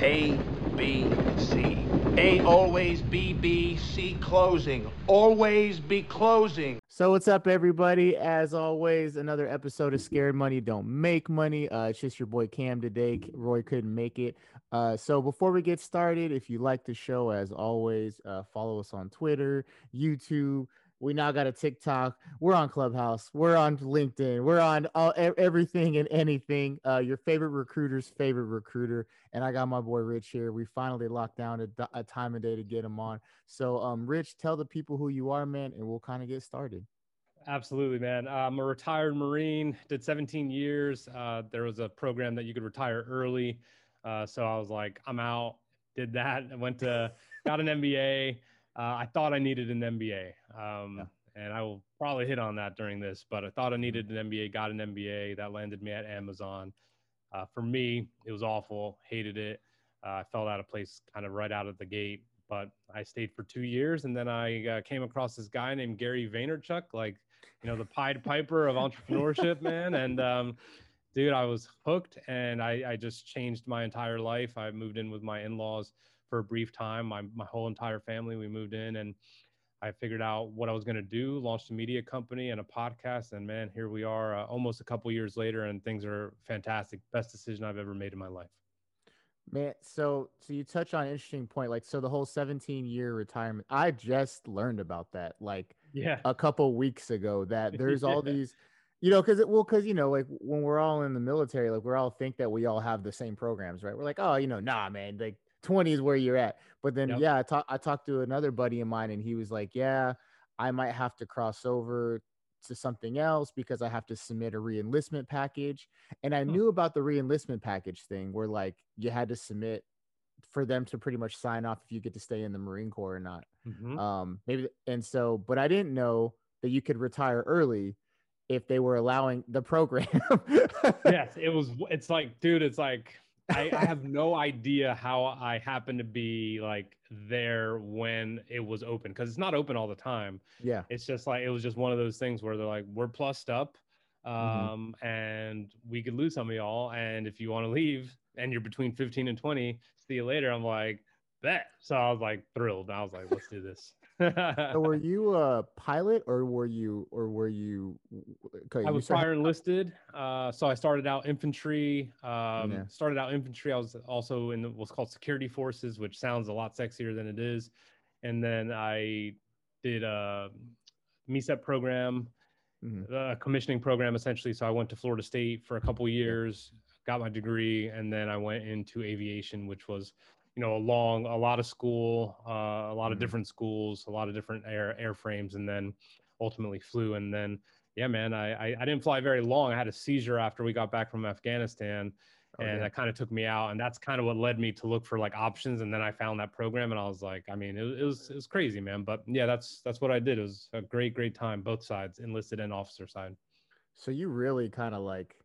A, B, C. A always B, B, C closing. Always be closing. So what's up, everybody? As always, another episode of Scared Money Don't Make Money. Uh, it's just your boy Cam today. Roy couldn't make it. Uh, so before we get started, if you like the show, as always, uh, follow us on Twitter, YouTube. We now got a TikTok. We're on Clubhouse. We're on LinkedIn. We're on all, everything and anything. Uh, your favorite recruiter's favorite recruiter. And I got my boy Rich here. We finally locked down a time and day to get him on. So, um, Rich, tell the people who you are, man, and we'll kind of get started. Absolutely, man. I'm a retired Marine, did 17 years. Uh, there was a program that you could retire early. Uh, so I was like, I'm out, did that. I went to, got an MBA. Uh, I thought I needed an MBA. Um, yeah. And I will probably hit on that during this, but I thought I needed an MBA, got an MBA. That landed me at Amazon. Uh, for me, it was awful, hated it. Uh, I felt out of place kind of right out of the gate but I stayed for two years, and then I uh, came across this guy named Gary Vaynerchuk, like you know the Pied Piper of entrepreneurship, man. And um, dude, I was hooked, and I, I just changed my entire life. I moved in with my in-laws for a brief time. My my whole entire family we moved in, and I figured out what I was going to do. Launched a media company and a podcast, and man, here we are, uh, almost a couple years later, and things are fantastic. Best decision I've ever made in my life. Man, so so you touch on an interesting point, like so the whole 17 year retirement. I just learned about that like yeah a couple weeks ago that there's all these, you know, because it well, because you know, like when we're all in the military, like we're all think that we all have the same programs, right? We're like, oh, you know, nah, man, like 20 is where you're at. But then yep. yeah, I talked I talked to another buddy of mine and he was like, Yeah, I might have to cross over to something else because I have to submit a reenlistment package. And I knew about the reenlistment package thing where like you had to submit for them to pretty much sign off if you get to stay in the Marine Corps or not. Mm-hmm. Um, maybe and so, but I didn't know that you could retire early if they were allowing the program. yes, it was. It's like, dude, it's like I, I, have no idea how I happened to be like there when it was open because it's not open all the time. Yeah. It's just like it was just one of those things where they're like, we're plussed up mm-hmm. um, mm-hmm. and we could lose some of y'all. And if you want to leave and you're between 15 and 20, see you later. I'm like, bet. So I was like thrilled. I was like, let's do this. So were you a pilot or were you or were you okay, I was prior enlisted. Uh, so I started out infantry. Um, yeah. started out infantry. I was also in the, what's called security forces, which sounds a lot sexier than it is. And then I did a MECEP program, mm-hmm. a commissioning program essentially. So I went to Florida State for a couple years, got my degree, and then I went into aviation, which was you know, along a lot of school, uh, a lot of mm-hmm. different schools, a lot of different air airframes, and then ultimately flew. And then, yeah, man, I, I, I didn't fly very long. I had a seizure after we got back from Afghanistan, oh, and yeah. that kind of took me out. And that's kind of what led me to look for like options. And then I found that program, and I was like, I mean, it, it was it was crazy, man. But yeah, that's that's what I did. It was a great great time, both sides, enlisted and officer side. So you really kind of like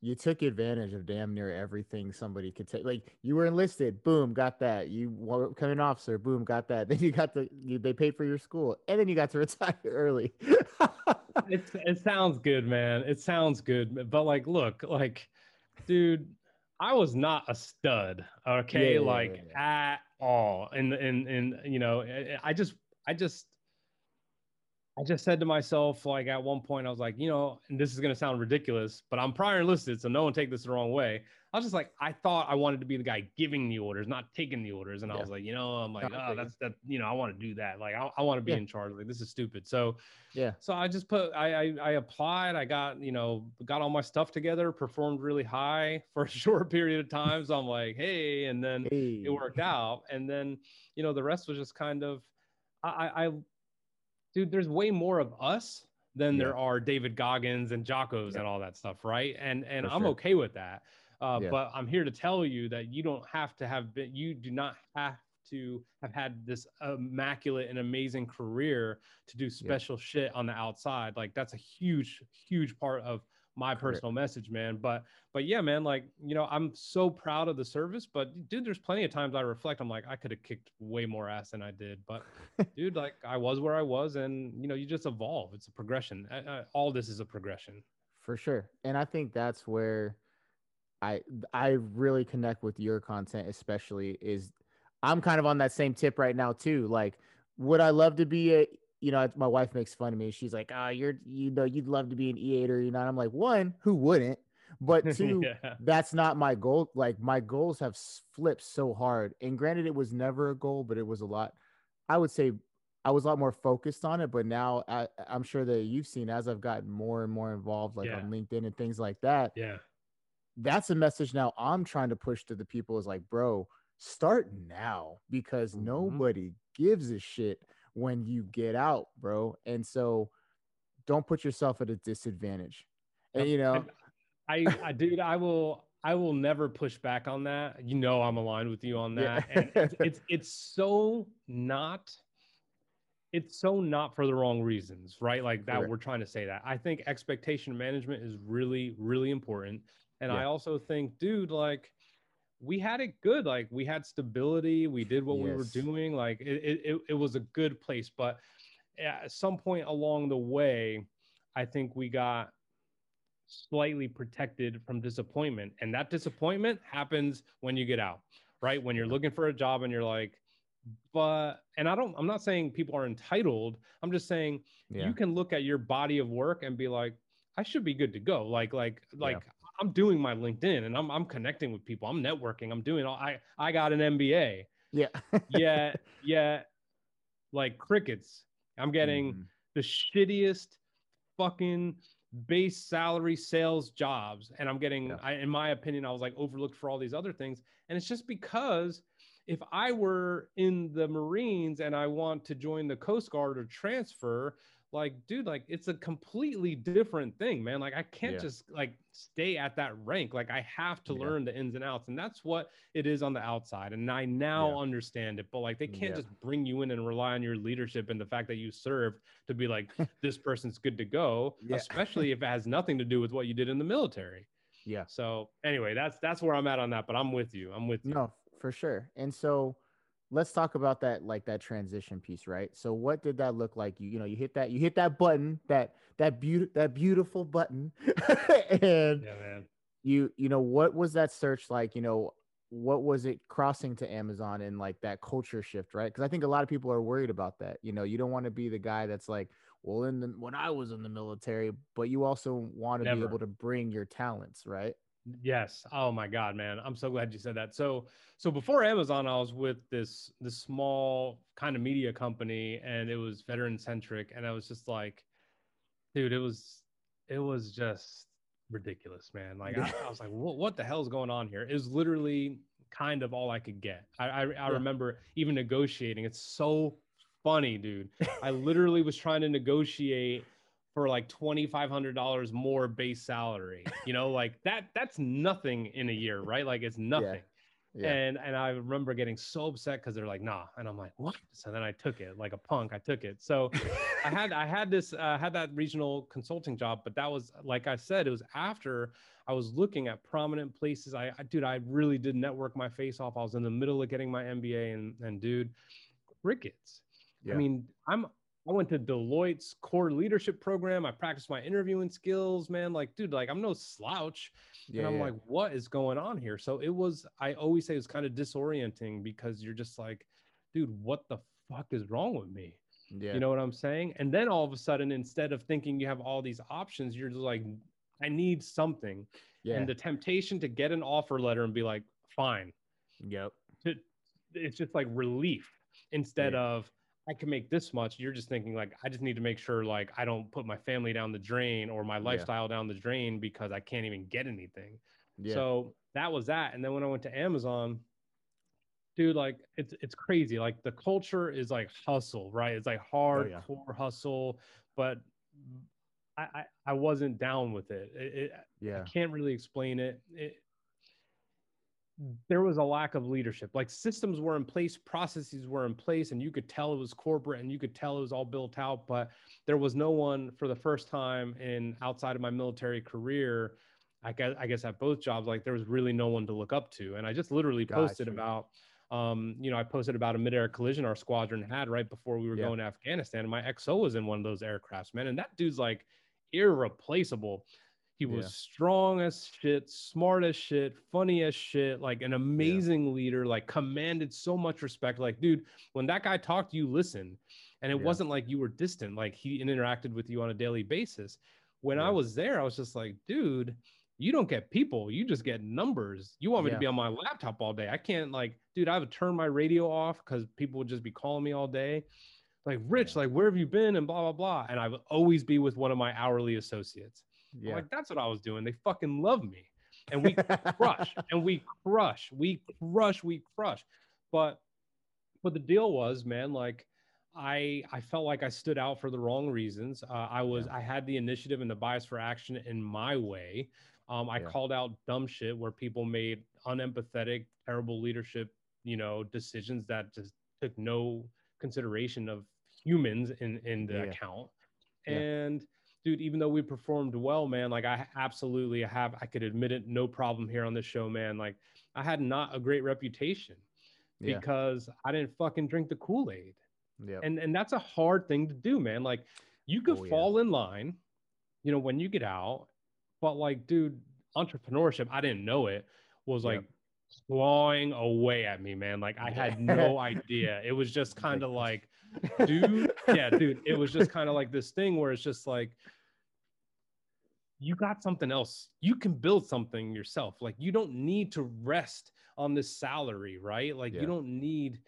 you took advantage of damn near everything somebody could take. Like you were enlisted, boom, got that. You were coming officer, boom, got that. Then you got the you, they paid for your school, and then you got to retire early. it it sounds good, man. It sounds good, but like, look, like, dude, I was not a stud, okay, yeah, like yeah, yeah. at all. And and and you know, I just I just I just said to myself, like at one point, I was like, you know, and this is gonna sound ridiculous, but I'm prior enlisted, so no one take this the wrong way. I was just like, I thought I wanted to be the guy giving the orders, not taking the orders. And yeah. I was like, you know, I'm like, oh, that's that, you know, I want to do that. Like, I, I want to be yeah. in charge. Like, this is stupid. So, yeah. So I just put, I, I, I applied. I got, you know, got all my stuff together, performed really high for a short period of time. So I'm like, hey, and then hey. it worked out. And then, you know, the rest was just kind of, I, I dude, there's way more of us than yeah. there are David Goggins and Jocko's yeah. and all that stuff, right? And and For I'm sure. okay with that. Uh, yeah. But I'm here to tell you that you don't have to have been, you do not have to have had this immaculate and amazing career to do special shit on the outside. Like that's a huge, huge part of my personal message, man. But but yeah, man, like you know, I'm so proud of the service. But dude, there's plenty of times I reflect. I'm like, I could have kicked way more ass than I did. But dude, like I was where I was, and you know, you just evolve. It's a progression. all this is a progression. For sure, and I think that's where I I really connect with your content, especially is I'm kind of on that same tip right now too. Like, would I love to be a you know, my wife makes fun of me. She's like, "Ah, oh, you're you know, you'd love to be an E8er, you know." And I'm like, one, who wouldn't? But two, yeah. that's not my goal. Like my goals have flipped so hard. And granted, it was never a goal, but it was a lot. I would say I was a lot more focused on it. But now I, am sure that you've seen as I've gotten more and more involved, like yeah. on LinkedIn and things like that. Yeah, that's a message now I'm trying to push to the people is like, bro, start now because mm-hmm. nobody gives a shit when you get out, bro. And so don't put yourself at a disadvantage. And you know, I, I dude, I will I will never push back on that. You know, I'm aligned with you on that. Yeah. and it's, it's it's so not it's so not for the wrong reasons, right? Like that Correct. we're trying to say that. I think expectation management is really really important. And yeah. I also think, dude, like we had it good. Like we had stability. We did what yes. we were doing. Like it, it, it was a good place. But at some point along the way, I think we got slightly protected from disappointment. And that disappointment happens when you get out, right? When you're looking for a job and you're like, but, and I don't, I'm not saying people are entitled. I'm just saying yeah. you can look at your body of work and be like, I should be good to go. Like, like, like yeah. I'm doing my LinkedIn and I'm I'm connecting with people. I'm networking. I'm doing all I I got an MBA. Yeah. yeah. Yeah. Like crickets. I'm getting mm. the shittiest fucking base salary sales jobs. And I'm getting, yeah. I, in my opinion, I was like overlooked for all these other things. And it's just because if I were in the Marines and I want to join the Coast Guard or transfer, like dude like it's a completely different thing man like i can't yeah. just like stay at that rank like i have to yeah. learn the ins and outs and that's what it is on the outside and i now yeah. understand it but like they can't just bring you in and rely on your leadership and the fact that you served to be like this person's good to go especially if it has nothing to do with what you did in the military yeah so anyway that's that's where i'm at on that but i'm with you i'm with you no for sure and so let's talk about that like that transition piece right? So what did that look like? You you know you hit that you hit that button that that beautiful that beautiful button and yeah, man. you you know what was that search like? You know what was it crossing to amazon and like that culture shift right? Because i think a lot of people are worried about that you know? You don't want to be the guy that's like well in the when i was in the military but you also want to be able to bring your talents right Yes. Oh my God, man. I'm so glad you said that. So, so before Amazon, I was with this this small kind of media company, and it was veteran centric, and I was just like, dude, it was it was just ridiculous, man. Like I, I was like, what what the hell is going on here? It was literally kind of all I could get. I I, I yeah. remember even negotiating. It's so funny, dude. I literally was trying to negotiate for like $2500 more base salary you know like that that's nothing in a year right? Like it's nothing. Yeah. Yeah. and and i remember getting so upset because they're like nah and i'm like what? So then i took it like a punk i took it. So i had i had this uh, had that regional consulting job but that was like i said it was after i was looking at prominent places. I, I dude i really did network my face off. I was in the middle of getting my mba and and dude crickets. Yeah. I mean, I'm I went to Deloitte's core leadership program. I practiced my interviewing skills, man. Like, dude, like I'm no slouch. Yeah, and I'm yeah. like, what is going on here? So it was, I always say it was kind of disorienting because you're just like, dude, what the fuck is wrong with me? Yeah. You know what I'm saying? And then all of a sudden, instead of thinking you have all these options, you're just like, I need something. Yeah. And the temptation to get an offer letter and be like, fine. Yep. it's just like relief instead yeah. of I can make this much. You're just thinking like, I just need to make sure like I don't put my family down the drain or my lifestyle yeah. down the drain because I can't even get anything. Yeah. So that was that. And then when I went to Amazon, dude, like it's it's crazy. Like the culture is like hustle, right? It's like hardcore oh, yeah. hustle, but I, I, I wasn't down with it. it, it yeah, I can't really explain it. it there was a lack of leadership. Like systems were in place, processes were in place, and you could tell it was corporate and you could tell it was all built out, but there was no one for the first time in outside of my military career. I guess, I guess at both jobs, like there was really no one to look up to. And I just literally posted about, um, you know, I posted about a midair collision our squadron had right before we were yeah. going to Afghanistan. And my XO was in one of those aircrafts, man. And that dude's like irreplaceable He was yeah. strong as shit, smart as shit, funny as shit, like an amazing yeah. leader, like commanded so much respect. Like, dude, when that guy talked, you listened. And it yeah. wasn't like you were distant, like he interacted with you on a daily basis. When I was there, I was just like, dude, you don't get people, you just get numbers. You want me to be on my laptop all day. I can't, like, dude, I would turn my radio off because people would just be calling me all day like rich like where have you been and blah blah blah and i would always be with one of my hourly associates yeah. I'm like that's what I was doing. They fucking love me, and we crush, and we crush, we crush, we crush. But but the deal was, man, like I I felt like I stood out for the wrong reasons. Uh, I was yeah. I had the initiative and the bias for action in my way. Um, I yeah. called out dumb shit where people made unempathetic, terrible leadership, you know, decisions that just took no consideration of humans in in the yeah. account. And dude, even though we performed well, man, like I absolutely have, I could admit it, no problem here on this show, man. Like I had not a great reputation yeah. because I didn't fucking drink the Kool Aid. Yeah. And and that's a hard thing to do, man. Like you could oh, fall yeah. in line, you know, when you get out, but like, dude, entrepreneurship, I didn't know it was like yep. clawing away at me, man. Like I had no idea. It was just kind of like, dude, yeah, dude. It was just kind of like this thing where it's just like, you got something else. You can build something yourself. Like you don't need to rest on this salary, right? Like yeah. you don't need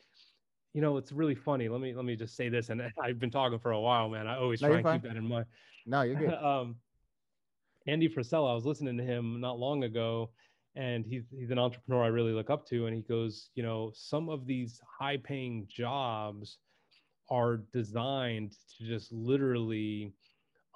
you know, it's really funny. Let me let me just say this and I've been talking for a while, man. I always no, try and fine. keep that in mind. No, you're good. um Andy Frisella, I was listening to him not long ago and he's he's an entrepreneur I really look up to and he goes, you know, some of these high paying jobs are designed to just literally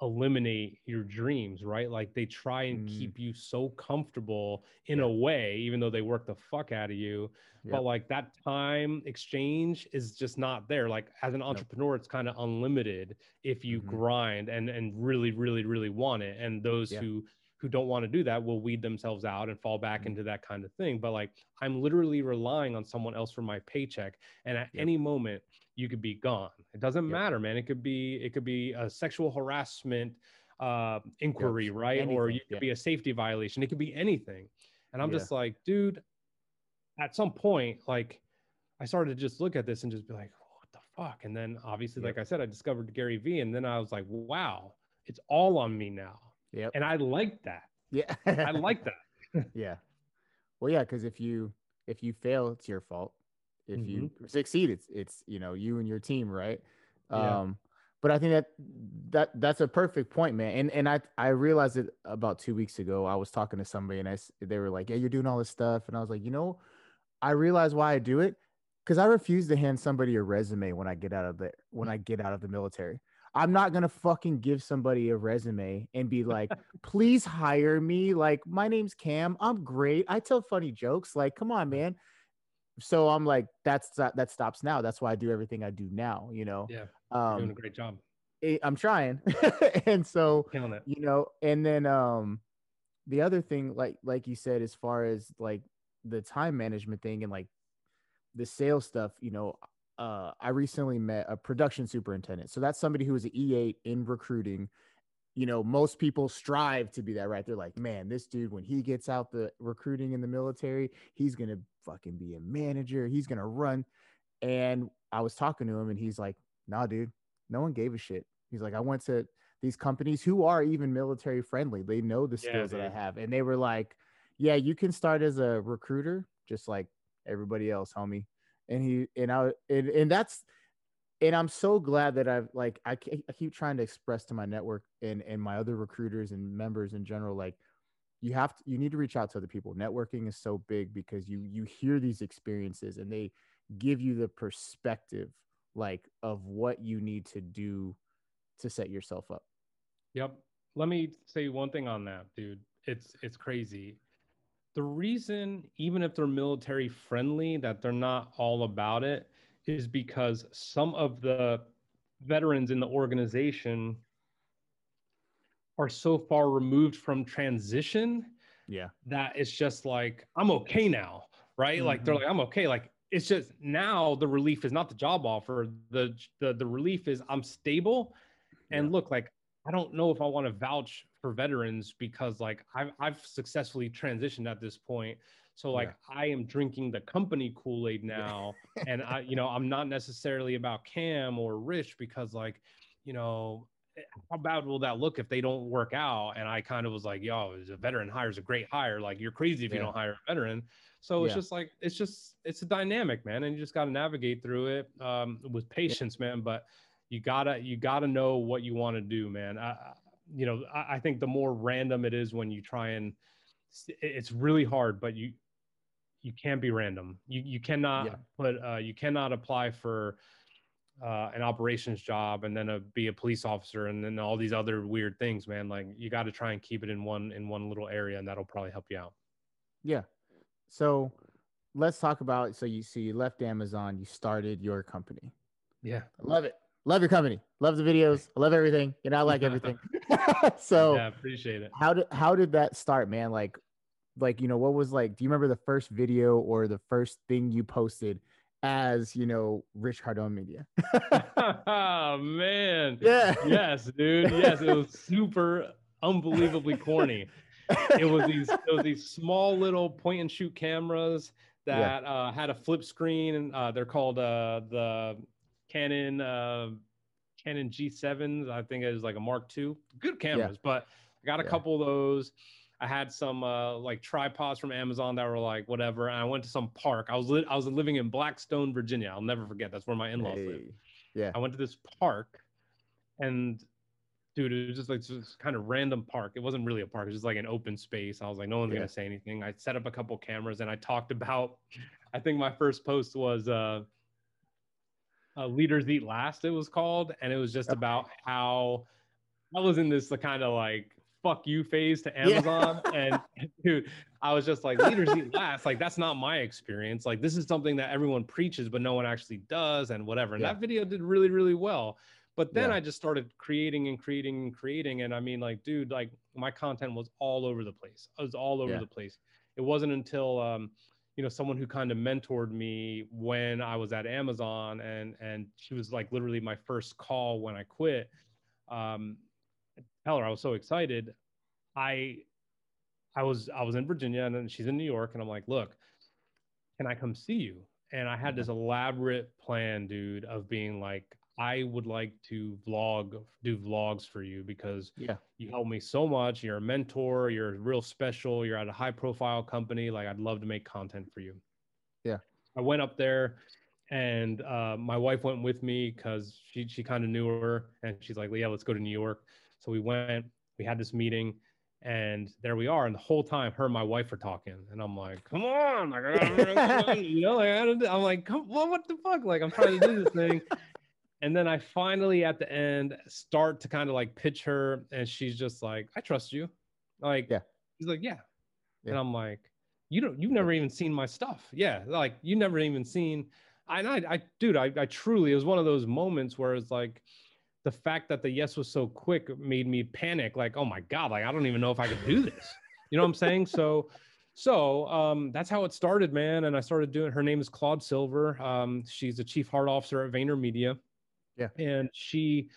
eliminate your dreams, right? Like they try and mm. keep you so comfortable in yeah. a way, even though they work the fuck out of you. Yep. But like that time exchange is just not there. Like as an entrepreneur, it's kind of unlimited if you mm-hmm. grind and and really, really, really want it. And those yeah. who who don't want to do that will weed themselves out and fall back mm-hmm. into that kind of thing. But like I'm literally relying on someone else for my paycheck. And at yep. any moment, you could be gone. It doesn't yep. matter, man. It could be it could be a sexual harassment uh, inquiry, yep. right? Anything. Or you could yeah. be a safety violation. It could be anything. And I'm yeah. just like, dude, at some point, like I started to just look at this and just be like, what the fuck? And then obviously, yep. like I said, I discovered Gary Vee, and then I was like, wow, it's all on me now. Yeah. And I like that. Yeah. I like that. yeah. Well, yeah, because if you if you fail, it's your fault if mm-hmm. you succeed it's it's you know you and your team right yeah. um but i think that that that's a perfect point man and and i i realized it about two weeks ago i was talking to somebody and i they were like yeah you're doing all this stuff and i was like you know i realize why i do it because i refuse to hand somebody a resume when i get out of the when i get out of the military I'm not gonna fucking give somebody a resume and be like, please hire me. Like, my name's Cam. I'm great. I tell funny jokes. Like, come on, man so I'm like, that's that stops now. That's why I do everything I do now. You know. Yeah. Um, doing a great job. I'm trying, and so you know, and then um, the other thing, like like you said, as far as like the time management thing and like the sales stuff, you know, uh, I recently met a production superintendent. So that's somebody who is an E8 in recruiting you know, most people strive to be that, right? They're like, man, this dude, when he gets out the recruiting in the military, he's gonna fucking be a manager. He's gonna run. And I was talking to him, and he's like, nah, dude, no one gave a shit. He's like, I went to these companies who are even military friendly. They know the skills yeah, that I have, and they were like, yeah, you can start as a recruiter, just like everybody else, homie. And he and I and, and that's and I'm so glad that I've like I, I keep trying to express to my network and and my other recruiters and members in general like you have to you need to reach out to other people. Networking is so big because you you hear these experiences and they give you the perspective like of what you need to do to set yourself up. Yep. Let me say one thing on that, dude. It's it's crazy. The reason even if they're military friendly that they're not all about it is because some of the veterans in the organization are so far removed from transition yeah that it's just like i'm okay now right mm-hmm. like they're mm-hmm. like i'm okay like it's just now the relief is not the job offer the the, the relief is i'm stable and yeah. look like I don't know if I want to vouch for veterans because like I've I've successfully transitioned at this point. So like yeah. I am drinking the company Kool-Aid now. and I, you know, I'm not necessarily about Cam or Rich because like, you know, how bad will that look if they don't work out? And I kind of was like, yo, a veteran hire is a great hire. Like you're crazy if yeah. you don't hire a veteran. So it's yeah. just like it's just it's a dynamic, man, and you just got to navigate through it um, with patience, yeah. man. But you gotta you gotta know what you want to do, man. I, you know, I, I think the more random it is when you try and it's really hard, but you you can't be random. You you cannot yeah. put uh, you cannot apply for uh, an operations job and then a, be a police officer and then all these other weird things, man. Like you got to try and keep it in one in one little area, and that'll probably help you out. Yeah, so let's talk about so you see you left Amazon, you started your company. Yeah. I love it. Love your company. Love the videos. I love everything. You know, I like everything. so yeah, appreciate it. How did how did that start, man? Like like you know, what was like, do you remember the first video or the first thing you posted as you know Rich Cardona Media? oh man. Yeah. Yes, dude. Yes, it was super unbelievably corny it was these it was these small little point and shoot cameras that yeah. uh, had a flip screen and uh, they're called uh, the Canon uh, Canon G7s. I think it was like a Mark II. Good cameras, yeah. but I got a yeah. couple of those. I had some uh, like tripods from Amazon that were like whatever. And I went to some park. I was li- I was living in Blackstone, Virginia. I'll never forget. That's where my in-laws hey. live. Yeah. I went to this park, and dude, it was just like this kind of random park. It wasn't really a park. It was just like an open space. I was like, no one's yeah. gonna say anything. I set up a couple cameras and I talked about. I think my first post was uh, uh "Leaders Eat Last." It was called, and it was just okay. about how I was in this kind of like fuck you phase to Amazon. Yeah. and dude, I was just like, leaders eat last. Like, that's not my experience. Like, this is something that everyone preaches, but no one actually does, and whatever. And yeah. that video did really, really well. But then yeah. I just started creating and creating and creating. And I mean, like, dude, like my content was all over the place. I was all over the place. It wasn't until um, you know, someone who kind of mentored me when I was at Amazon and and she was like literally my first call when I quit. Um, tell her I was so excited. I I was I was in Virginia and then she's in New York and I'm like, look, can I come see you? And I had this elaborate plan, dude, of being like, I would like to vlog, do vlogs for you because yeah, you helped me so much. You're a mentor. You're real special. You're at a high profile company. Like I'd love to make content for you. Yeah. I went up there, and uh, my wife went with me because she she kind of knew her, and she's like, yeah, let's go to New York. So we went. We had this meeting. And there we are. And the whole time, her and my wife are talking. And I'm like, come on. Like, you know, like, I'm like, come on, what the fuck? Like, I'm trying to do this thing and then I finally at the end start to kind of like pitch her, and she's just like, "I trust you." Like, yeah. She's like, yeah. yeah. And I'm like, "You don't. You've never even seen my stuff. Yeah. Like, you never even seen." And I, I, dude, I, I truly, it was one of those moments where it's like, the fact that the yes was so quick made me panic. Like, oh my god, like I don't even know if I could do this. You know what I'm saying? So. So um, that's how it started, man. And I started doing. Her name is Claude Silver. Um, she's the chief heart officer at VaynerMedia. Yeah. And she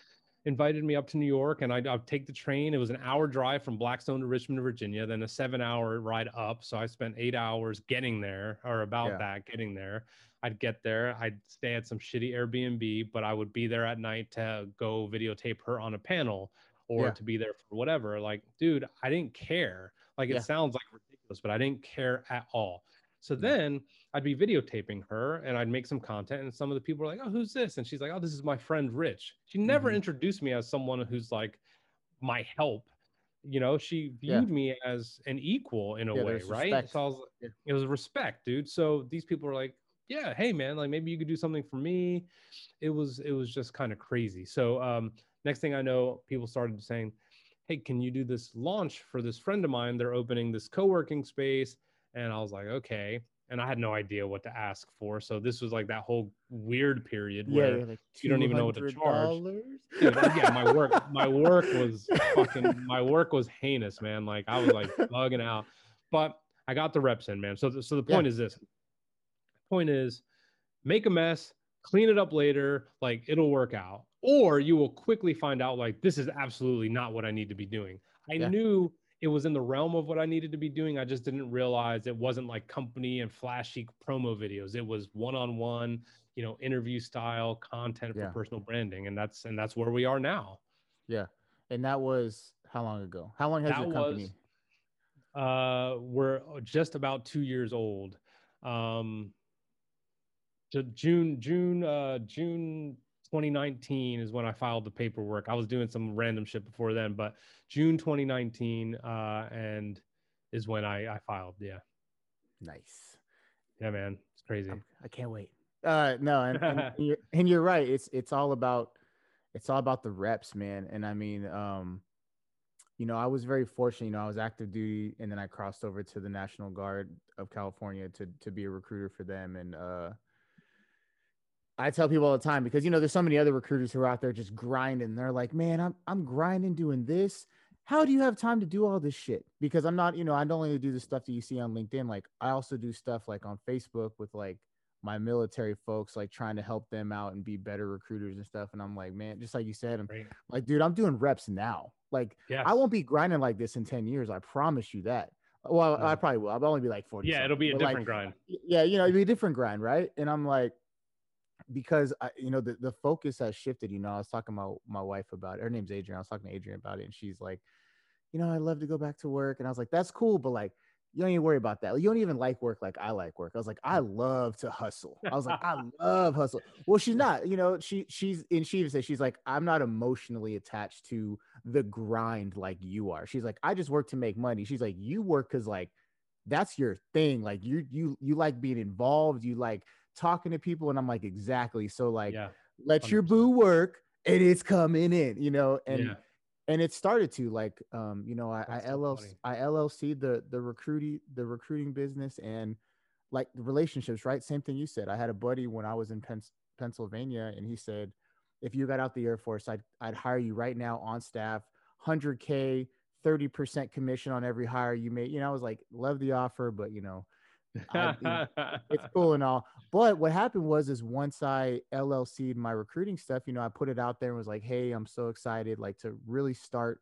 invited me up to New York and I'd, I'd, take the train. It was an hour drive from Blackstone to Richmond, Virginia, then a seven hour ride up. So I spent eight hours getting there or about yeah. that, getting there. I'd get there, I'd stay at some shitty Airbnb, but I would be there at night to go videotape her on a panel or yeah. to be there for whatever. Like, dude, I didn't care. Like, it yeah. sounds like ridiculous, but I didn't care at all. So then I'd be videotaping her and I'd make some content, and some of the people were like, "Oh, who's this?" And she's like, "Oh, this is my friend Rich." She never mm-hmm. introduced me as someone who's like my help. You know, she viewed yeah. me as an equal in a yeah, way, right? So I was, yeah. it was respect, dude. So these people were like, "Yeah, hey man, like maybe you could do something for me." It was it was just kind of crazy. So um, next thing I know, people started saying, "Hey, can you do this launch for this friend of mine? They're opening this co-working space." And I was like, okay. And I had no idea what to ask for. So this was like that whole weird period where yeah, like you don't even know what to charge. Dude, yeah, my work, my work was fucking, my work was heinous, man. Like I was like bugging out, but I got the reps in, man. So, so the point yeah. is this. Point is, make a mess, clean it up later, like it'll work out. Or you will quickly find out like this is absolutely not what I need to be doing. I yeah. knew it was in the realm of what I needed to be doing. I just didn't realize it wasn't like company and flashy promo videos. It was one-on-one, you know, interview style content for yeah. personal branding. And that's and that's where we are now. Yeah. And that was how long ago? How long has that your company? Was, uh we're just about two years old. Um June, June, uh June 2019 is when I filed the paperwork. I was doing some random shit before then, but June 2019 uh, and is when I, I filed. Yeah. Nice. Yeah, man. It's crazy. I'm, I can not wait. Uh, no, and, and, you're, and you're right. It's, it's all about, it's all about the reps, man. And I mean, um, you know, I was very fortunate. You know, I was active duty, and then I crossed over to the National Guard of California to to be a recruiter for them. And uh, I tell people all the time because you know there's so many other recruiters who are out there just grinding. They're like, man, I'm I'm grinding doing this. How do you have time to do all this shit? Because I'm not, you know, I don't only do the stuff that you see on LinkedIn. Like I also do stuff like on Facebook with like my military folks, like trying to help them out and be better recruiters and stuff. And I'm like, man, just like you said, I'm like, dude, I'm doing reps now. Like yes. I won't be grinding like this in 10 years. I promise you that. Well, I mm. probably will. I'll only be like 40. Yeah, it'll be a different like, grind. Yeah, you know, it'll be a different grind, right? And I'm like, because I, you know the, the focus has shifted you know i was talking about my, wife about it. her name's adrian i was talking to adrian about it and she's like you know i love to go back to work and i was like that's cool but like you don't even worry about that. You don't even like work like i like work. I was like i mm. love to hustle. I was like i love hustle. Well she's not you know she she's and she even said she's like i'm not emotionally attached to the grind like you are. She's like i just work to make money. She's like you work because like that's your thing like you you you like being involved you like talking to people and i'm like exactly so like yeah, let your boo work and it's coming in you know and yeah. and it started to like um you know i That's i llc funny. i llc the the recruiting the recruiting business and like the relationships right same thing you said i had a buddy when i was in Pen- pennsylvania and he said if you got out the air force i'd i'd hire you right now on staff 100k 30% commission on every hire you made you know i was like love the offer but you know I, it's cool and all. But what happened was, is once I LLC'd my recruiting stuff, you know, I put it out there and was like, "Hey, I'm so excited, like to really start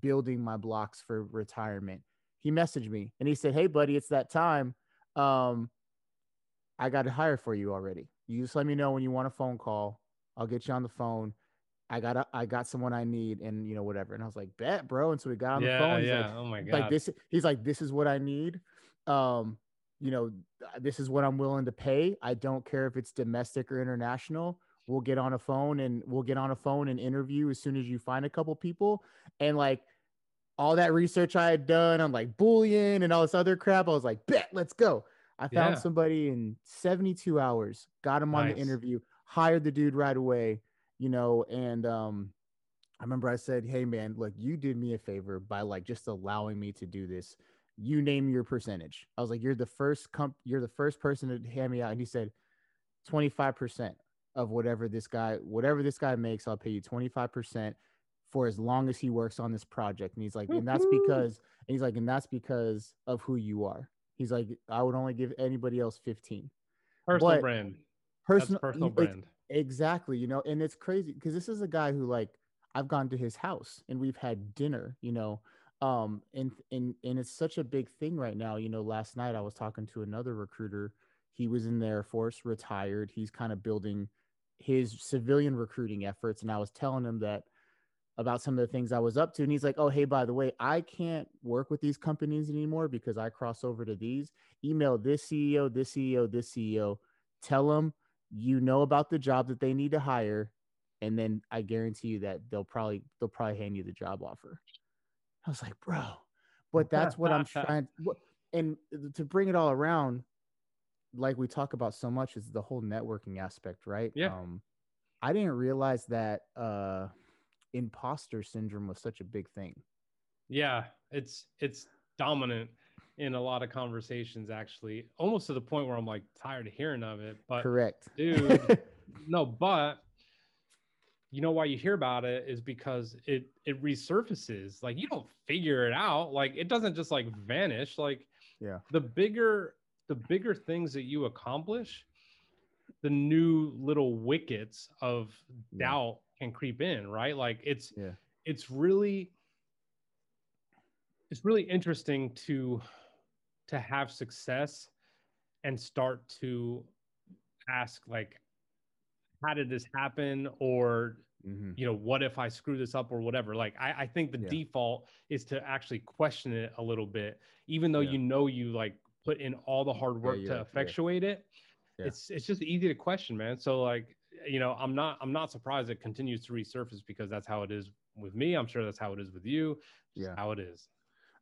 building my blocks for retirement." He messaged me and he said, "Hey, buddy, it's that time. Um, I got to hire for you already. You just let me know when you want a phone call. I'll get you on the phone." I got a, I got someone I need and you know whatever and I was like bet bro and so we got on yeah, the phone he's yeah like, oh my god like this he's like this is what I need um you know, this is what I'm willing to pay. I don't care if it's domestic or international. We'll get on a phone and we'll get on a phone and interview as soon as you find a couple people. And like all that research I had done on like Boolean and all this other crap, I was like, bet, let's go. I found yeah. somebody in 72 hours, got him on the interview, hired the dude right away, you know, and um I remember I said, Hey man, look, you did me a favor by like just allowing me to do this you name your percentage. I was like, you're the first comp, you're the first person to hand me out. And he said, 25% of whatever this guy, whatever this guy makes, I'll pay you 25% for as long as he works on this project. And he's like, and that's mm-hmm. because, and he's like, and that's because of who you are. He's like, I would only give anybody else 15. Personal but brand. Personal, personal brand. Exactly. You know, and it's crazy because this is a guy who like I've gone to his house and we've had dinner, you know, um and and and it's such a big thing right now you know last night i was talking to another recruiter he was in the air force retired he's kind of building his civilian recruiting efforts and i was telling him that about some of the things i was up to and he's like oh hey by the way i can't work with these companies anymore because i cross over to these. Email this ceo this ceo this ceo tell them you know about the job that they need to hire and then i guarantee you that they'll probably they'll probably hand you the job offer I was like, bro, but that's what I'm trying. And to bring it all around, like we talk about so much, is the whole networking aspect, right? Yeah. Um, I didn't realize that uh, imposter syndrome was such a big thing. Yeah, it's it's dominant in a lot of conversations, actually, almost to the point where I'm like tired of hearing of it. But correct, dude. no, but you know why you hear about it is because it it resurfaces like you don't figure it out like it doesn't just like vanish like yeah the bigger the bigger things that you accomplish the new little wickets of doubt can creep in, right? Like it's Yeah. it's really it's really interesting to to have success and start to ask like how did this happen or Mhm. you know what if i screw this up or whatever like i, I think the Yeah. default is to actually question it a little bit even though Yeah. you know you like put in all the hard work yeah, to effectuate it it's it's just easy to question man so like you know i'm not i'm not surprised it continues to resurface because that's how it is with me i'm sure that's how it is with you Yeah. how it is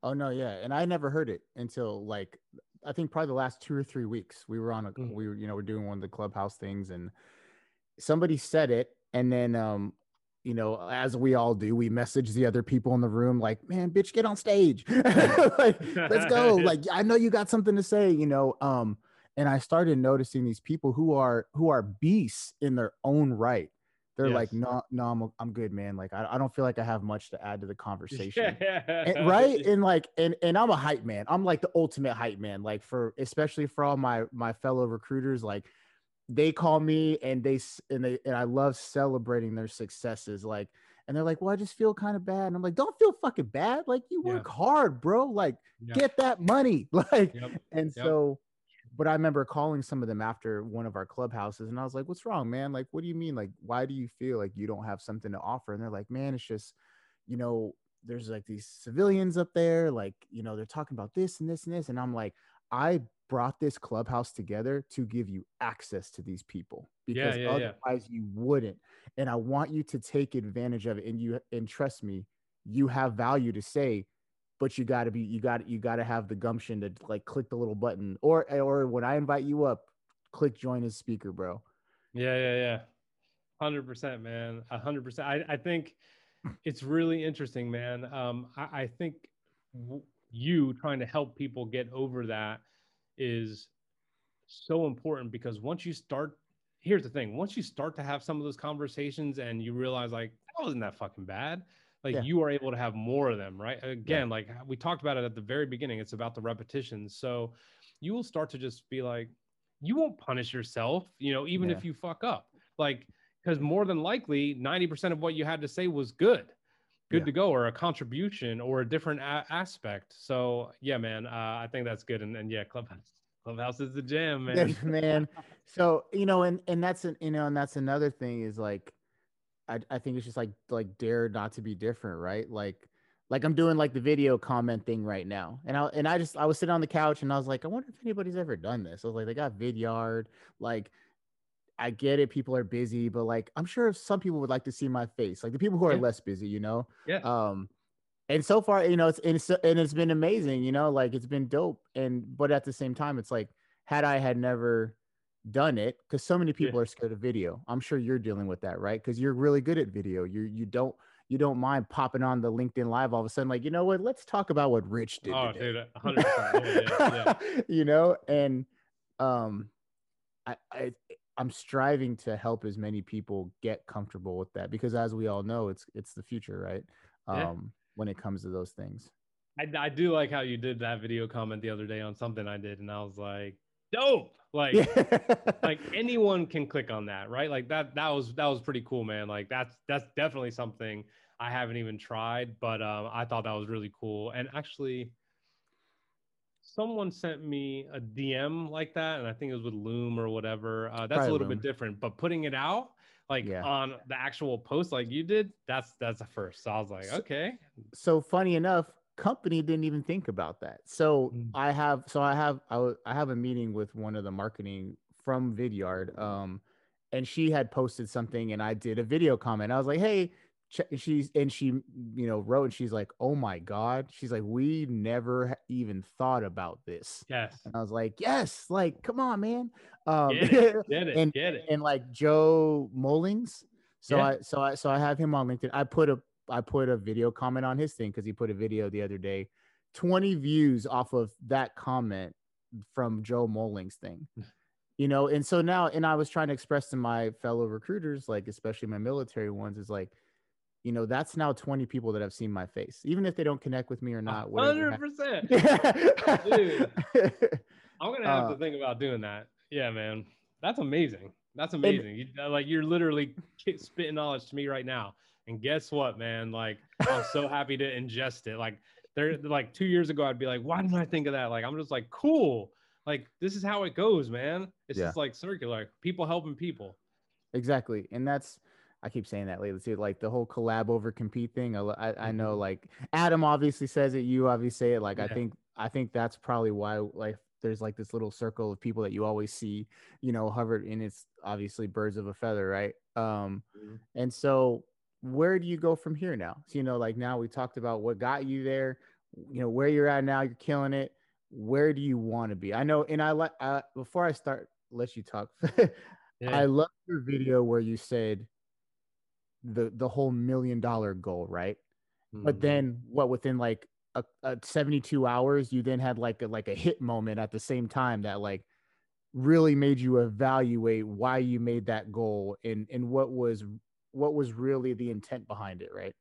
Oh no, yeah, and I never heard it until like I think probably the last two or three weeks. We were on a Mm. we were you know we're doing one of the clubhouse things, and somebody said it, and then um you know as we all do, we message the other people in the room like, man, bitch, get on stage, like let's go, like I know you got something to say, you know, um. And I started noticing these people who are who are beasts in their own right. They're like, no, no, I'm, I'm good, man. Like, I, I don't feel like I have much to add to the conversation yeah and, right and like and and i'm a hype man i'm like the ultimate hype man like for especially for all my my fellow recruiters like they call me and they and they and i love celebrating their successes like and they're like well i just feel kind of bad and i'm like don't feel fucking bad like you Yeah. work hard bro like Yeah. get that money like Yep. and Yep. so but i remember calling some of them after one of our clubhouses and i was like what's wrong man like what do you mean like why do you feel like you don't have something to offer and they're like man it's just you know there's like these civilians up there like you know they're talking about this and this and this and i'm like i brought this clubhouse together to give you access to these people because yeah, yeah. otherwise you wouldn't and i want you to take advantage of it and you and trust me you have value to say but you got to be you got you got to have the gumption to like click the little button or or when i invite you up click join as speaker bro Yeah, yeah, yeah. Hundred percent, man. A hundred percent. I, I think it's really interesting, man. Um, I, I think w- you trying to help people get over that is so important because once you start, here's the thing: once you start to have some of those conversations and you realize like that wasn't that fucking bad, like Yeah. you are able to have more of them, right? Again, like we talked about it at the very beginning, it's about the repetitions. So you will start to just be like, you won't punish yourself, you know, even Yeah. if you fuck up, like because more than likely 90% of what you had to say was good good Yeah. to go or a contribution or a different a- aspect so yeah man uh, i think that's good and, and yeah clubhouse clubhouse is the jam man Yes, man. So you know, and and that's an you know, and that's another thing is like, I I think it's just like like dare not to be different, right? Like like I'm doing like the video comment thing right now, and I and I just I was sitting on the couch and I was like, I wonder if anybody's ever done this. I was like, they got Vidyard, like. I get it, people are busy, but like I'm sure some people would like to see my face, like the people who are Yeah. less busy, you know. yeah um and so far you know it's and it's, and it's been amazing you know like it's been dope and but at the same time it's like had i had never done it because so many people are scared of video i'm sure you're dealing with that right because you're really good at video you you don't you don't mind popping on the linkedin live all of a sudden like you know what let's talk about what rich did oh today. dude 100% yeah, yeah. you know and um I, I i'm striving to help as many people get comfortable with that because as we all know it's it's the future right? Yeah. um when it comes to those things. I, I do like how you did that video comment the other day on something i did and i was like dope! Like like anyone can click on that right? Like that that was that was pretty cool man. Like that's that's definitely something i haven't even tried but um i thought that was really cool. And actually someone sent me a dm like that and i think it was with loom or whatever uh, that's Probably a little Loom. bit different but putting it out like Yeah. on the actual post like you did that's that's a first so i was like So- okay so funny enough company didn't even think about that so Mm. i have so i have I, w- I have a meeting with one of the marketing from vidyard um and she had posted something and i did a video comment i was like hey she's and she you know wrote and she's like oh my god she's like we never even thought about this yes and i was like yes like come on man um get it get it and get it and like Joe Mullings. So Yeah. I so I so I have him on LinkedIn. I put a I put a video comment on his thing because he put a video the other day. 20 views off of that comment from Joe Mullings thing. You know, and so now and I was trying to express to my fellow recruiters, like especially my military ones, is like, you know, that's now 20 people that have seen my face, even if they don't connect with me or not. Hundred percent. Dude. I'm gonna have Uh, to think about doing that. Yeah, man, that's amazing. That's amazing. You, uh, like you're literally spitting knowledge to me right now. And guess what, man? Like I'm so happy to ingest it. Like there, like two years ago, I'd be like, why didn't I think of that? Like I'm just like, cool. Like this is how it goes, man. It's yeah. just like circular. People helping people. Exactly, and that's I keep saying that lately too. Like the whole collab over compete thing. I, I, I know mm-hmm. like Adam obviously says it. You obviously say it. Like yeah. I think I think that's probably why like there's like this little circle of people that you always see, you know, hovered in it's obviously birds of a feather, right? Um, mm-hmm. and so where do you go from here now? So, you know, like now we talked about what got you there, you know, where you're at now, you're killing it. Where do you want to be? I know, and I like uh, before I start, let you talk. yeah. I love your video where you said the the whole million dollar goal, right? Mm-hmm. But then what within like a, a 72 hours, you then had like a like a hit moment at the same time that like really made you evaluate why you made that goal and and what was what was really the intent behind it, right?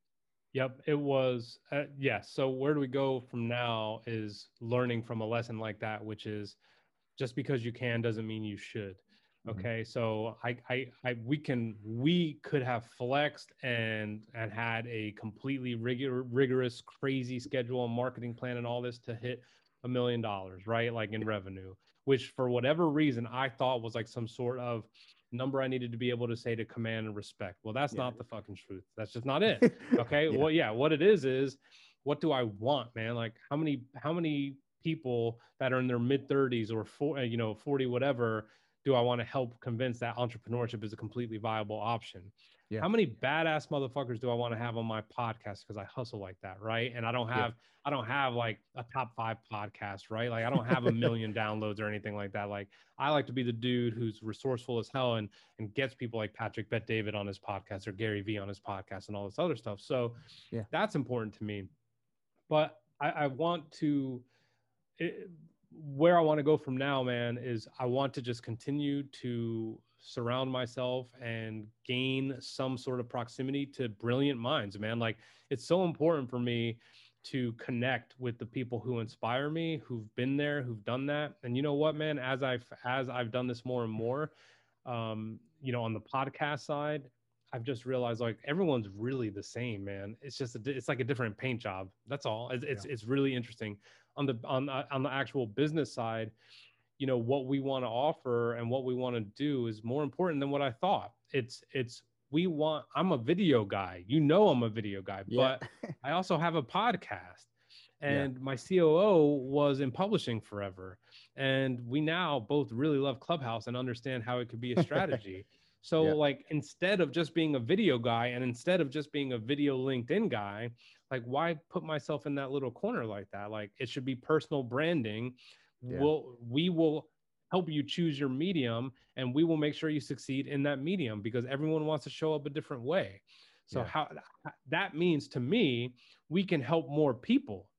Yep, it was. Uh, yes. Yeah, so where do we go from now is learning from a lesson like that, which is just because you can doesn't mean you should. Mm-hmm. Okay, mm-hmm. so I, I, I, we can, we could have flexed and and had a completely rigor, rigorous, crazy schedule and marketing plan and all this to hit a million dollars, right? Like in revenue, which for whatever reason I thought was like some sort of number I needed to be able to say to command and respect. Well, that's yeah. not the fucking truth. That's just not it. Okay. yeah. Well, yeah, what it is is what do I want, man? Like how many, how many people that are in their mid 30s or four, you know, 40, whatever do I want to help convince that entrepreneurship is a completely viable option? Yeah. How many badass motherfuckers do I want to have on my podcast because I hustle like that, right? And I don't have yeah. I don't have like a top five podcast, right? Like I don't have a million downloads or anything like that. Like I like to be the dude who's resourceful as hell and and gets people like Patrick Bet David on his podcast or Gary Vee on his podcast and all this other stuff. So yeah, that's important to me. But I, I want to. It, where I want to go from now, man, is I want to just continue to surround myself and gain some sort of proximity to brilliant minds, man. Like it's so important for me to connect with the people who inspire me, who've been there, who've done that. And you know what, man, as I've as I've done this more and more, um, you know, on the podcast side, I've just realized like everyone's really the same, man. It's just a, it's like a different paint job. That's all. It's it's, yeah. it's really interesting on the on uh, on the actual business side you know what we want to offer and what we want to do is more important than what i thought it's it's we want i'm a video guy you know i'm a video guy yeah. but i also have a podcast and yeah. my coo was in publishing forever and we now both really love clubhouse and understand how it could be a strategy so yeah. like instead of just being a video guy and instead of just being a video linkedin guy like why put myself in that little corner like that like it should be personal branding yeah. we'll we will help you choose your medium and we will make sure you succeed in that medium because everyone wants to show up a different way so yeah. how that means to me we can help more people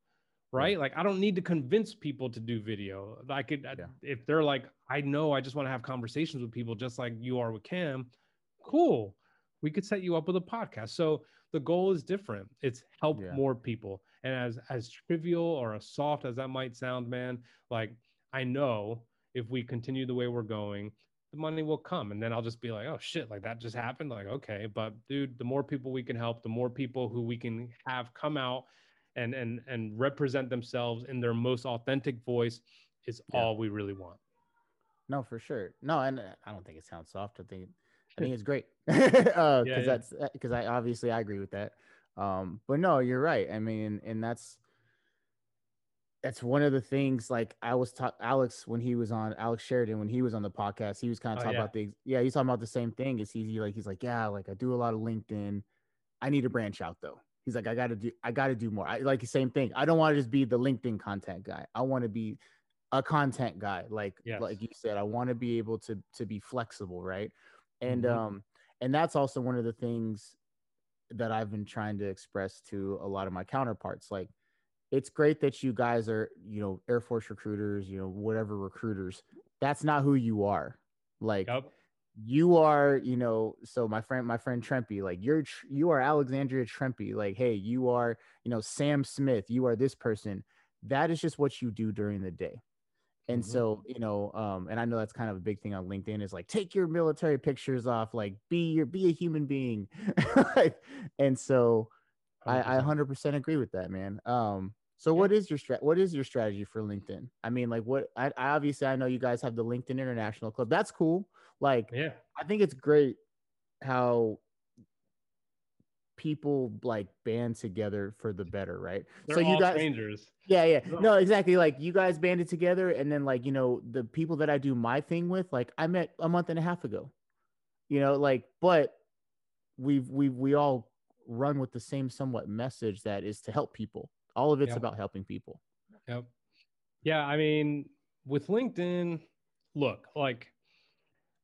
right like i don't need to convince people to do video i could yeah. if they're like i know i just want to have conversations with people just like you are with cam cool we could set you up with a podcast so the goal is different. It's help yeah. more people. And as as trivial or as soft as that might sound, man, like I know if we continue the way we're going, the money will come. And then I'll just be like, oh shit, like that just happened. Like, okay. But dude, the more people we can help, the more people who we can have come out and and and represent themselves in their most authentic voice is yeah. all we really want. No, for sure. No, and I don't think it sounds soft. I think I think it's great because uh, yeah, yeah. that's because uh, I obviously I agree with that. Um, but no, you're right. I mean, and that's that's one of the things. Like I was talking Alex when he was on Alex Sheridan when he was on the podcast, he was kind of oh, talking yeah. about the yeah he's talking about the same thing. Is he like he's like yeah like I do a lot of LinkedIn. I need to branch out though. He's like I got to do I got to do more. I like the same thing. I don't want to just be the LinkedIn content guy. I want to be a content guy like yes. like you said i want to be able to to be flexible right and mm-hmm. um and that's also one of the things that I've been trying to express to a lot of my counterparts like it's great that you guys are you know air force recruiters you know whatever recruiters that's not who you are like yep. you are you know so my friend my friend Trempy like you're you are Alexandria Trempy like hey you are you know Sam Smith you are this person that is just what you do during the day And Mhm. so, you know, um, and I know that's kind of a big thing on LinkedIn is like take your military pictures off, like be your be a human being. and so I, I 100%. 100% agree with that, man. Um, so Yeah. what is your strat? What is your strategy for LinkedIn? I mean, like, what? I, I obviously I know you guys have the LinkedIn International Club. That's cool. Like, Yeah. I think it's great how people like band together for the better, right? They're so you guys, strangers. yeah, yeah, No. exactly. Like you guys banded together, and then like you know the people that I do my thing with, like I met a month and a half ago. You know, like, but we've we we all run with the same somewhat message that is to help people. All of it's Yeah. about helping people. Yep. Yeah, I mean, with LinkedIn, look, like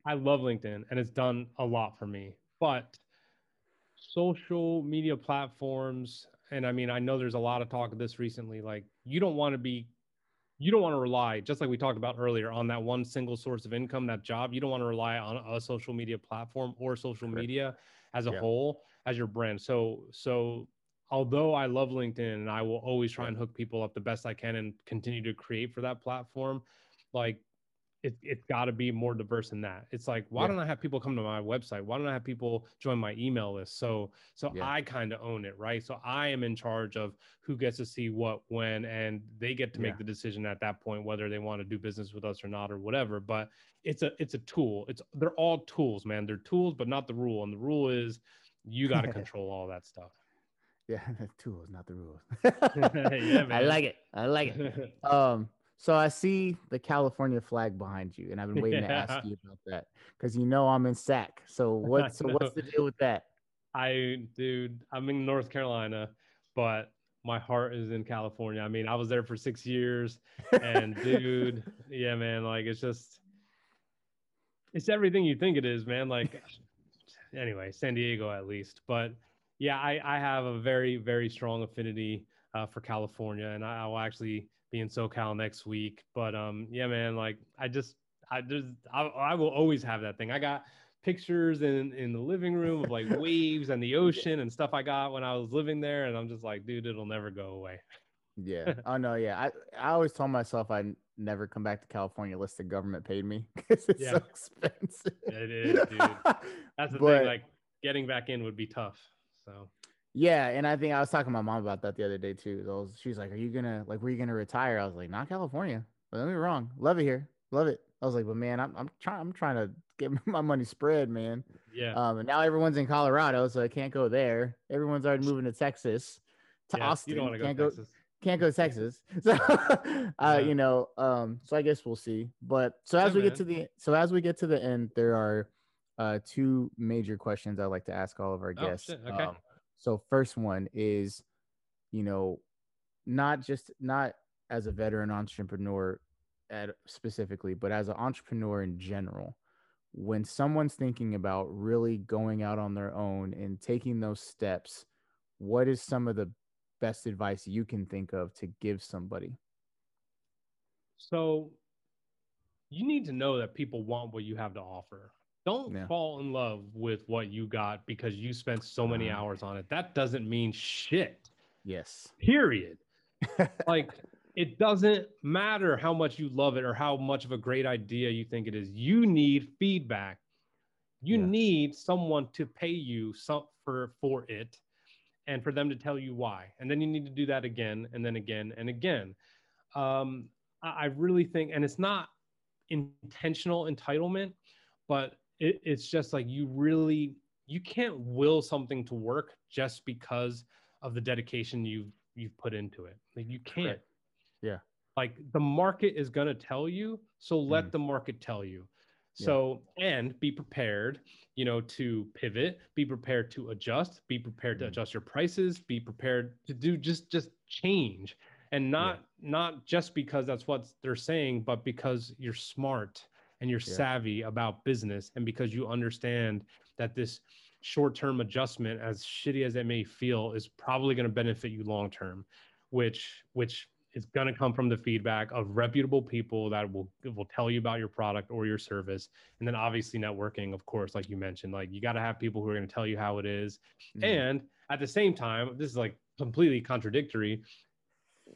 I love LinkedIn and it's done a lot for me, but social media platforms, and I mean, I know there's a lot of talk of this recently, like you don't want to be you don't want to rely, just like we talked about earlier, on that one single source of income, that job. You don't want to rely on a social media platform or social Correct. media as a Yeah. whole as your brand. So, so although I love LinkedIn and I will always try and hook people up the best I can and continue to create for that platform, like it, it's got to be more diverse than that. It's like, why Yeah. don't I have people come to my website? Why don't I have people join my email list? So, so Yeah. I kind of own it, right? So I am in charge of who gets to see what, when, and they get to Yeah. make the decision at that point whether they want to do business with us or not or whatever. But it's a it's a tool. It's they're all tools, man. They're tools, but not the rule. And the rule is you got to control all that stuff. Yeah, tools, not the rules. I like it. I like it. Um, so I see the California flag behind you, and I've been waiting to ask you about that because you know I'm in SAC. So what? So what's the deal with that? I, dude, I'm in North Carolina, but my heart is in California. I mean, I was there for six years, and dude, yeah, man, like it's just, it's everything you think it is, man. Like, anyway, San Diego at least, but yeah, I, I have a very, very strong affinity uh, for California, and I, I will actually be in SoCal next week. But um, yeah, man, like I just, I there's, I, I will always have that thing. I got pictures in in the living room of like waves and the ocean and stuff I got when I was living there, and I'm just like, dude, it'll never go away. Yeah. Oh no. Yeah. I I always told myself I'd never come back to California unless the government paid me because it's Yeah. so expensive. It is, dude. That's the But- thing. Like getting back in would be tough. So Yeah, and I think I was talking to my mom about that the other day too. I was, she's like, "Are you gonna like? Were you gonna retire?" I was like, "Not California." But don't me wrong, love it here, love it. I was like, "But man, I'm I'm trying I'm trying to get my money spread, man." yeah, Um, and now everyone's in Colorado, so I can't go there. Everyone's already moving to Texas, to yeah, Austin. You don't want to go can't go Texas. can't go to Texas. So, uh, Yeah. you know, um, so I guess we'll see. But so as Yeah, we man. get to the so as we get to the end, there are uh two major questions I'd like to ask all of our Oh, guests. shit, okay. Um, so first one is, you know, not just not as a veteran entrepreneur at specifically, but as an entrepreneur in general. When someone's thinking about really going out on their own and taking those steps, what is some of the best advice you can think of to give somebody? So you need to know that people want what you have to offer. Don't Yeah. fall in love with what you got because you spent so many Ah. hours on it. That doesn't mean shit. Yes. Period. like it doesn't matter how much you love it or how much of a great idea you think it is. You need feedback. You Yeah. need someone to pay you some for for it and for them to tell you why. And then you need to do that again and then again and again. Um, I, I really think, and it's not intentional entitlement, but it, it's just like you really you can't will something to work just because of the dedication you've you've put into it. Like you can't. Correct. Yeah. Like the market is gonna tell you, so let Mhm. the market tell you. Yeah. So and be prepared, you know, to pivot, be prepared to adjust, be prepared to Mhm. adjust your prices, be prepared to do just just change and not not just because that's what they're saying, but because you're smart and you're Yeah. savvy about business and because you understand that this short-term adjustment as shitty as it may feel is probably going to benefit you long term which which is going to come from the feedback of reputable people that will will tell you about your product or your service and then obviously networking of course like you mentioned like you got to have people who are going to tell you how it is Mhm. and at the same time this is like completely contradictory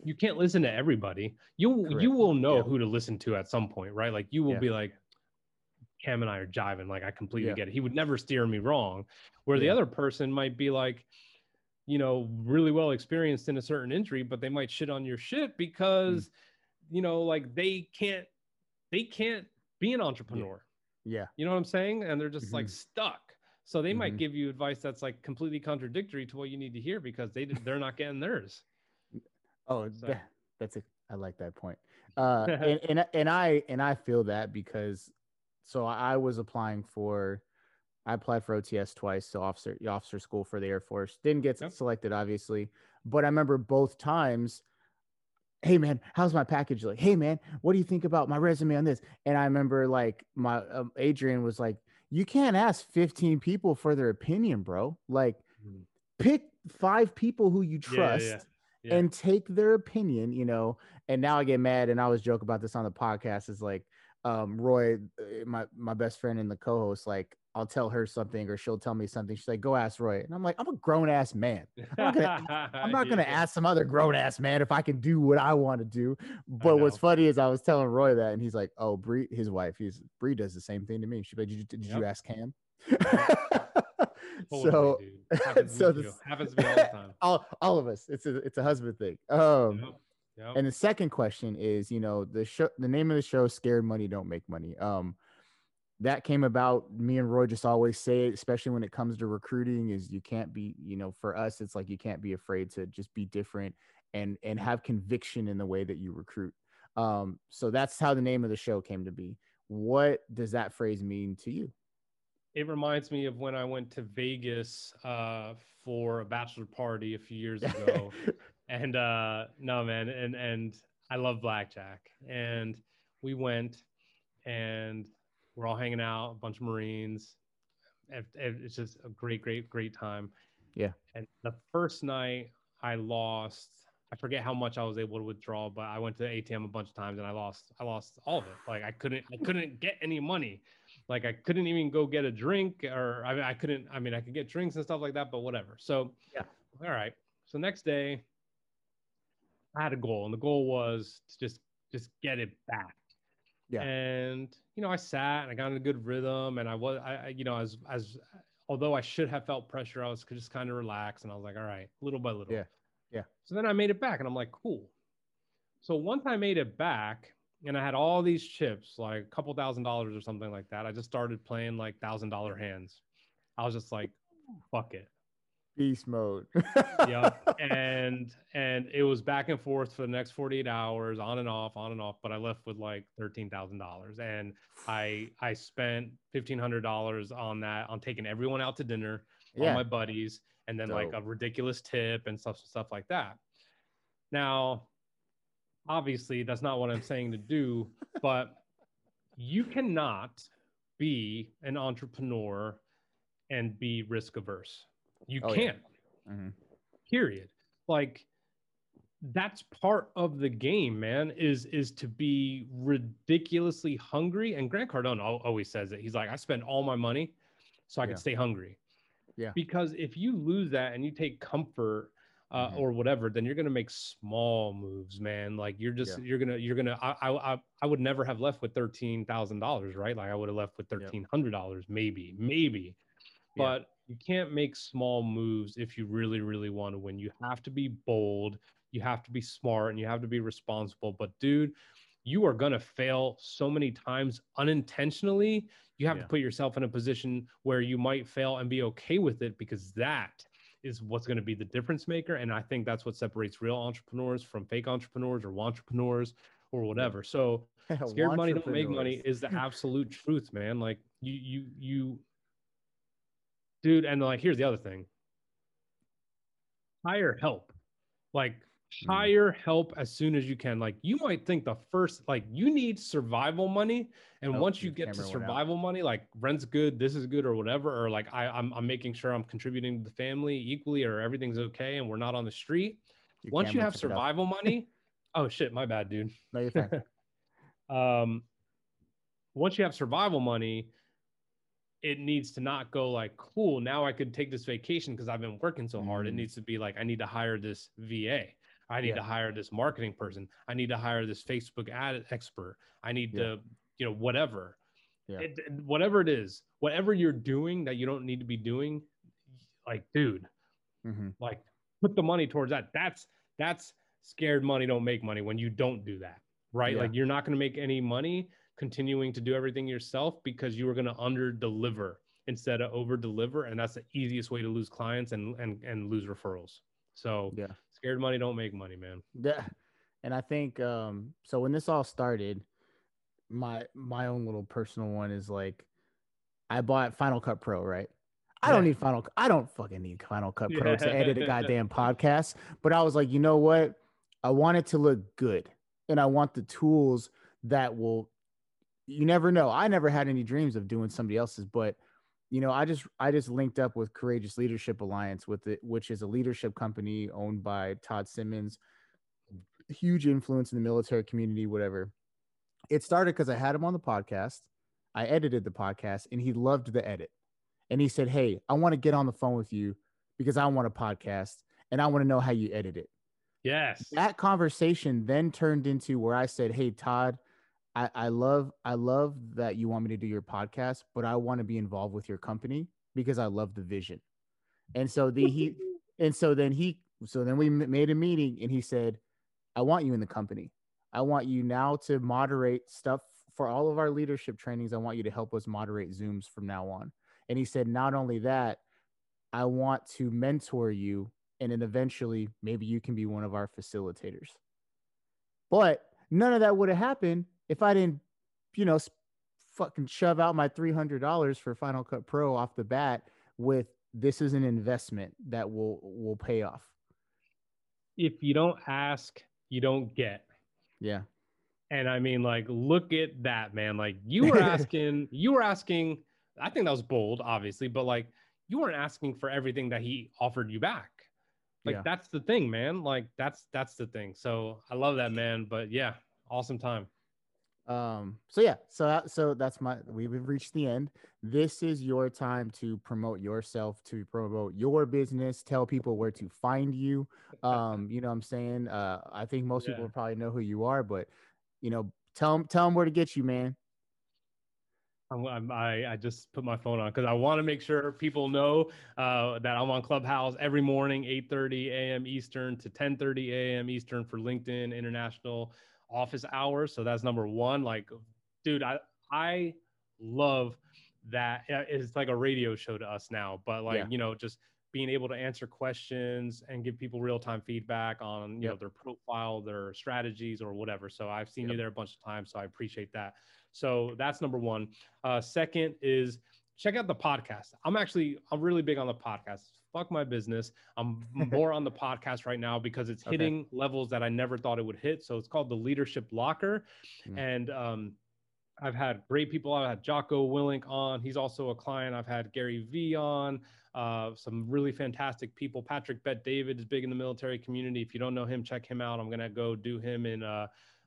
you can't listen to everybody. You Correct. you will know Yeah. who to listen to at some point, right? Like you will Yeah. be like, Cam and I are jiving. Like I completely Yeah. get it. He would never steer me wrong. Where the other person might be like, you know, really well experienced in a certain injury, but they might shit on your shit because, you know, like they can't they can't be an entrepreneur. Yeah. You know what I'm saying? And they're just like Mhm. stuck. So they might Mhm. give you advice that's like completely contradictory to what you need to hear because they they're not getting theirs. Oh, So- that's a. I like that point. Uh, and, and and I and I feel that because, so I was applying for, I applied for OTS twice, so officer officer school for the Air Force. Didn't get Yep. selected, obviously, but I remember both times. Hey man, how's my package like? Hey man, what do you think about my resume on this? And I remember like my um, Adrian was like, "You can't ask 15 people for their opinion, bro. Like, Mhm. pick five people who you Yeah, yeah, trust." yeah. Yeah. and take their opinion, you know. And now I get mad, and I always joke about this on the podcast. Is like, um, Roy, uh, my my best friend and the co-host, like, I'll tell her something, or she'll tell me something. She's like, "Go ask Roy," and I'm like, "I'm a grown ass man. I'm not gonna, I'm not gonna Yeah. ask some other grown ass man if I can do what I want to do." But what's funny is I was telling Roy that, and he's like, "Oh, Bree, his wife, he's Bree does the same thing to me." She's like, "Did you did you Yep. ask Cam?" Totally, so happens so this- happens to me all the time. all all of us, it's a it's a husband thing. Um. Yep, yep. And the second question is, you know, the show, the name of the show, "Scared Money Don't Make Money." Um, that came about. Me and Roy just always say it, especially when it comes to recruiting, is you can't be, you know, for us, it's like you can't be afraid to just be different and and have conviction in the way that you recruit. Um, so that's how the name of the show came to be. What does that phrase mean to you? It reminds me of when I went to Vegas uh, for a bachelor party a few years ago. and uh, no, man, and and I love blackjack. And we went, and we're all hanging out, a bunch of Marines. It's just a great, great, great time. Yeah. And the first night I lost. I forget how much I was able to withdraw, but I went to the ATM a bunch of times and I lost. I lost all of it. Like I couldn't. I couldn't get any money like I couldn't even go get a drink or I mean I couldn't I mean I could get drinks and stuff like that but whatever. So Yeah. All right. So next day I had a goal and the goal was to just just get it back. Yeah. And you know I sat and I got in a good rhythm and I was I you know as as although I should have felt pressure I was just kind of relaxed and I was like all right little by little. Yeah. Yeah. So then I made it back and I'm like cool. So once I made it back and I had all these chips, like a couple thousand dollars or something like that. I just started playing like thousand dollar hands. I was just like, fuck it. Beast mode. Yeah. and and it was back and forth for the next 48 hours, on and off, on and off. But I left with like thirteen thousand dollars. And I I spent fifteen hundred dollars on that, on taking everyone out to dinner, all my buddies, and then like a ridiculous tip and stuff, stuff like that. Now, obviously, that's not what I'm saying to do, but you cannot be an entrepreneur and be risk averse. You Oh, can't, Mhm. period. Like, that's part of the game, man. Is is to be ridiculously hungry. And Grant Cardone always says it. He's like, I spend all my money so I Yeah. can stay hungry. Yeah. Because if you lose that and you take comfort uh, Mhm. or whatever, then you're gonna make small moves, man. Like you're just you're gonna you're gonna. I I I- I would never have left with thirteen thousand dollars, right? Like I would have left with thirteen hundred dollars, maybe, maybe. Yeah. But you can't make small moves if you really really want to win. You have to be bold. You have to be smart and you have to be responsible. But dude, you are gonna fail so many times unintentionally. You have Yeah. to put yourself in a position where you might fail and be okay with it because that is what's going to be the difference maker. And I think that's what separates real entrepreneurs from fake entrepreneurs or entrepreneurs or whatever. So scared money don't make money is the absolute truth, man. Like you, you, you, dude. And like, here's the other thing hire help. Like. Hire help as soon as you can. Like, you might think the first, like, you need survival money. And Oh, once you get to camera went out. survival money, like rent's good, this is good, or whatever, or like I, I'm, I'm making sure I'm contributing to the family equally, or everything's okay, and we're not on the street. Your Once you have it survival money, oh shit, my bad, dude No, you're fine. um, once you have survival money, it needs to not go like, cool, now I could take this vacation because I've been working so hard. It Mm. needs to be like, I need to hire this VA. I need Yeah. to hire this marketing person. I need to hire this Facebook ad expert. I need Yeah. to, you know, whatever. Yeah. It- whatever it is, whatever you're doing that you don't need to be doing, like, dude, hmm like put the money towards that. That's that's scared money don't make money when you don't do that, right? Yeah. Like you're not going to make any money continuing to do everything yourself because you are going to under deliver instead of over deliver, and that's the easiest way to lose clients and and and lose referrals. So Yeah. Scared money don't make money, man. Yeah. And I think um so when this all started, my my own little personal one is like I bought Final Cut Pro, right? I don't need Final I don't fucking need Final Cut Pro to edit a goddamn podcast, but I was like, you know what? I want it to look good and I want the tools that will you never know. I never had any dreams of doing somebody else's, but you know, I just I just linked up with Courageous Leadership Alliance with it, which is a leadership company owned by Todd Simmons, huge influence in the military community, whatever. It started because I had him on the podcast. I edited the podcast and he loved the edit. And he said, Hey, I want to get on the phone with you because I want a podcast and I want to know how you edit it Yes. that conversation then turned into where I said, Hey Todd, I, I love I love that you want me to do your podcast, but I want to be involved with your company because I love the vision. And so the he and so then he so then we made a meeting and he said, I want you in the company. I want you now to moderate stuff for all of our leadership trainings. I want you to help us moderate Zooms from now on. And he said, not only that, I want to mentor you and then eventually maybe you can be one of our facilitators. But none of that would have happened if I didn't, you know, fucking shove out my $300 for Final Cut Pro off the bat with this is an investment that will will pay off. If you don't ask, you don't get. Yeah. And I mean, like, look at that, man. Like, you were asking, you were asking, I think that was bold, obviously, but like, you weren't asking for everything that he offered you back. Like, Yeah. that's the thing, man. Like, that's that's the thing. So I love that, man. But yeah, awesome time. Um, so yeah, so that, so that's my we've reached the end. This is your time to promote yourself, to promote your business, tell people where to find you. Um, you know what I'm saying? Uh I think most people probably know who you are, but you know, tell them tell them where to get you, man. I'm, I, I just put my phone on because I want to make sure people know uh, that I'm on Clubhouse every morning, 8:30 a.m. Eastern to 10:30 a.m. Eastern for LinkedIn International office hours. So that's number one. Like, dude, I I love that. Uh, It's like a radio show to us now, but like Yeah. you know, just being able to answer questions and give people real time feedback on you know their profile, their strategies, or whatever. So I've seen you there a bunch of times, so I appreciate that. So that's number one. Uh, second is check out the podcast. I'm actually I'm really big on the podcast. Fuck my business. I'm more on the podcast right now because it's Okay. hitting levels that I never thought it would hit. So it's called the Leadership Locker, Mm. and um, I've had great people. I've had Jocko Willink on. He's also a client. I've had Gary Vee on. Uh, some really fantastic people. Patrick Bet David is big in the military community. If you don't know him, check him out. I'm gonna go do him in uh,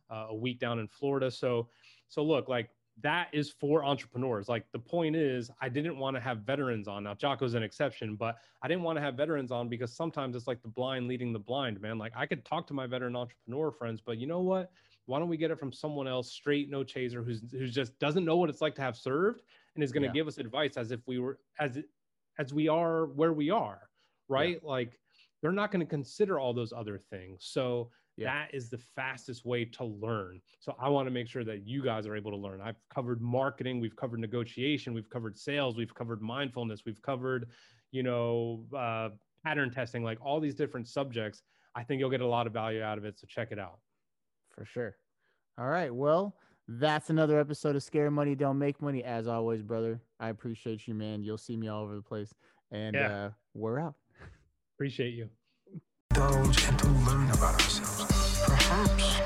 uh, a week down in Florida. So, so look, like that is for entrepreneurs. Like the point is, I didn't want to have veterans on. Now, Jocko's an exception, but I didn't want to have veterans on because sometimes it's like the blind leading the blind, man. Like I could talk to my veteran entrepreneur friends, but you know what? Why don't we get it from someone else, straight, no chaser, who's who's just doesn't know what it's like to have served and is going to Yeah. give us advice as if we were as as we are where we are, right? Like they're not going to consider all those other things. So Yeah. that is the fastest way to learn. So I want to make sure that you guys are able to learn. I've covered marketing, we've covered negotiation, we've covered sales, we've covered mindfulness, we've covered, you know, uh, pattern testing, like all these different subjects. I think you'll get a lot of value out of it. So check it out. For sure. All right. Well, that's another episode of Scare Money Don't Make Money. As always, brother. I appreciate you, man. You'll see me all over the place. And Yeah. uh, we're out. Appreciate you. indulge and to learn about ourselves cops.